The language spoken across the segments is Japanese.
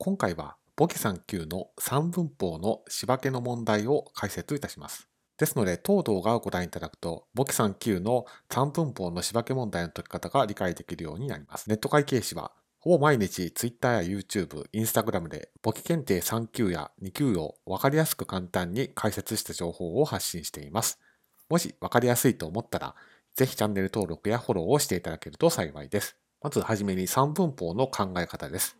今回は簿記3級の三分法の仕分けの問題を解説いたします。ですので、当動画をご覧いただくと、簿記3級の三分法の仕分け問題の解き方が理解できるようになります。ネット会計士は、ほぼ毎日 Twitter や YouTube、Instagram で簿記検定3級や2級を分かりやすく簡単に解説した情報を発信しています。もし分かりやすいと思ったら、ぜひチャンネル登録やフォローをしていただけると幸いです。まずはじめに三分法の考え方です。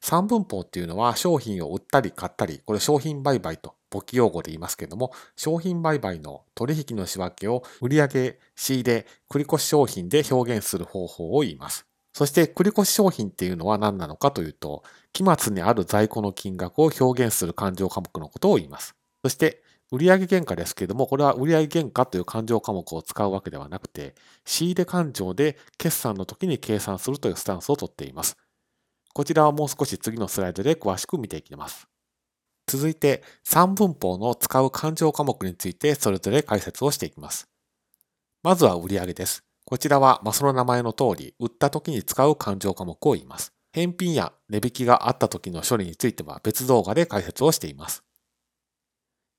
三分法っていうのは商品を売ったり買ったり、これ商品売買と簿記用語で言いますけども、商品売買の取引の仕分けを売上、仕入れ、繰越商品で表現する方法を言います。そして繰越商品っていうのは何なのかというと、期末にある在庫の金額を表現する勘定科目のことを言います。そして売上原価ですけれども、これは売上原価という勘定科目を使うわけではなくて、仕入れ勘定で決算の時に計算するというスタンスをとっています。こちらはもう少し次のスライドで詳しく見ていきます。続いて、三分法の使う勘定科目についてそれぞれ解説をしていきます。まずは売上です。こちらは、ま、その名前の通り、売った時に使う勘定科目を言います。返品や値引きがあった時の処理については別動画で解説をしています。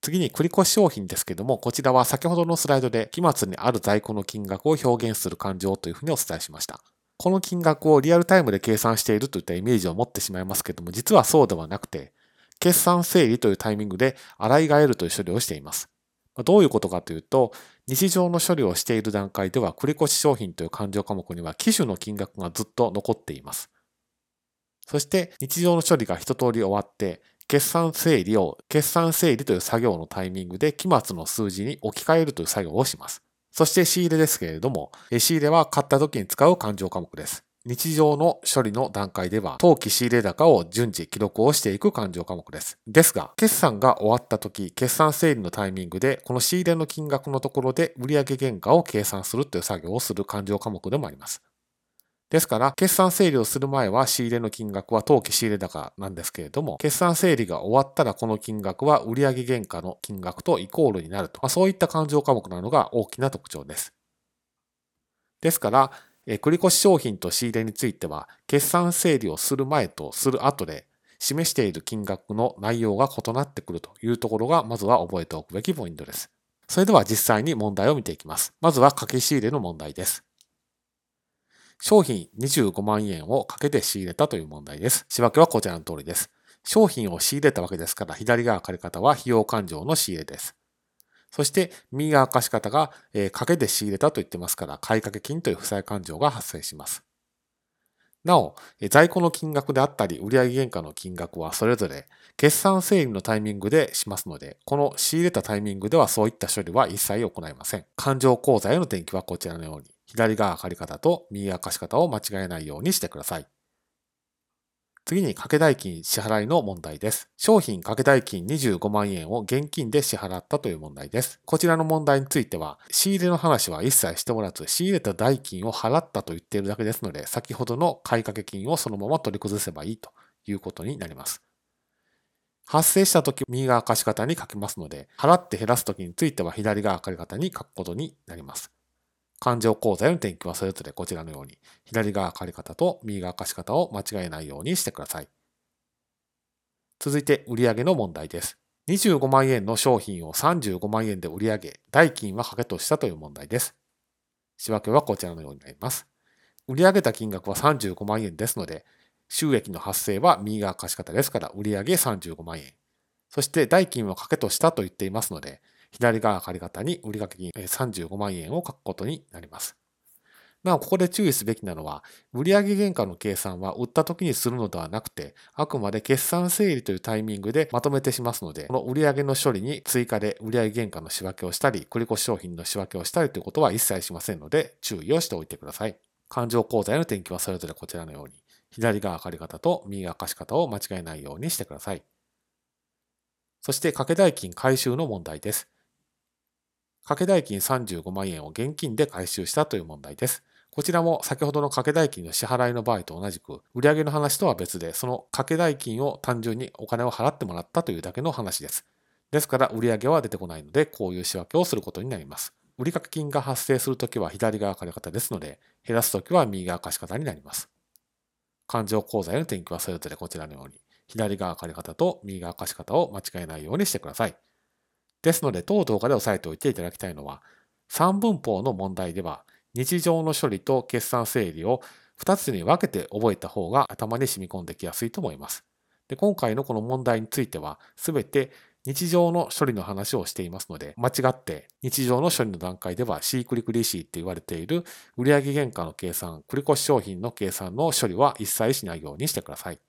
次に繰越商品ですけども、こちらは先ほどのスライドで期末にある在庫の金額を表現する勘定というふうにお伝えしました。この金額をリアルタイムで計算しているといったイメージを持ってしまいますけども、実はそうではなくて、決算整理というタイミングで洗い替えるという処理をしています。どういうことかというと、日常の処理をしている段階では、繰越商品という勘定科目には機種の金額がずっと残っています。そして、日常の処理が一通り終わって、決算整理を、決算整理という作業のタイミングで期末の数字に置き換えるという作業をします。そして仕入れですけれども、仕入れは買った時に使う勘定科目です。日常の処理の段階では、当期仕入れ高を順次記録をしていく勘定科目です。ですが、決算が終わった時、決算整理のタイミングで、この仕入れの金額のところで売上原価を計算するという作業をする勘定科目でもあります。ですから、決算整理をする前は仕入れの金額は当期仕入れ高なんですけれども、決算整理が終わったらこの金額は売上原価の金額とイコールになると、まあ、そういった勘定科目なのが大きな特徴です。ですから、繰越商品と仕入れについては、決算整理をする前とする後で、示している金額の内容が異なってくるというところが、まずは覚えておくべきポイントです。それでは実際に問題を見ていきます。まずは掛け仕入れの問題です。商品25万円をかけて仕入れたという問題です。仕分けはこちらの通りです。商品を仕入れたわけですから、左側借り方は費用勘定の仕入れです。そして、右側貸方が、えー、かけて仕入れたと言ってますから、買掛金という負債勘定が発生します。なお、在庫の金額であったり、売上原価の金額はそれぞれ決算整理のタイミングでしますので、この仕入れたタイミングではそういった処理は一切行いません。勘定口座への転記はこちらのように、左側借り方と右側貸し方を間違えないようにしてください。次に掛け代金支払いの問題です。商品掛け代金25万円を現金で支払ったという問題です。こちらの問題については、仕入れの話は一切しておらず、仕入れた代金を払ったと言っているだけですので、先ほどの買掛金をそのまま取り崩せばいいということになります。発生したとき、右側貸方に書きますので、払って減らすときについては左側借方に書くことになります。勘定口座への転記はそれぞれこちらのように、左側借り方と右側貸し方を間違えないようにしてください。続いて、売上の問題です。25万円の商品を35万円で売り上げ、代金は掛けとしたという問題です。仕分けはこちらのようになります。売上た金額は35万円ですので、収益の発生は右側貸し方ですから、売上35万円。そして代金を掛けとしたと言っていますので、左側借方に売掛金35万円を書くことになります。なお、ここで注意すべきなのは、売上原価の計算は売った時にするのではなくて、あくまで決算整理というタイミングでまとめてしますので、この売上の処理に追加で売上原価の仕分けをしたり、繰越商品の仕分けをしたりということは一切しませんので、注意をしておいてください。勘定口座への転記はそれぞれこちらのように、左側借方と右側貸方を間違えないようにしてください。そして、掛け代金回収の問題です。掛け代金35万円を現金で回収したという問題です。こちらも先ほどの掛け代金の支払いの場合と同じく、売上の話とは別で、その掛け代金を単純にお金を払ってもらったというだけの話です。ですから、売上は出てこないので、こういう仕分けをすることになります。売掛金が発生するときは左側借方ですので、減らすときは右側貸方になります。勘定口座への転記はそれぞれこちらのように、左側借り方と右側貸し方を間違えないようにしてください。ですので、当動画で押さえておいていただきたいのは、三分法の問題では、日常の処理と決算整理を2つに分けて覚えた方が頭に染み込んできやすいと思います。で今回のこの問題については、すべて日常の処理の話をしていますので、間違って日常の処理の段階では C クリクリ C って言われている売上原価の計算、繰越商品の計算の処理は一切しないようにしてください。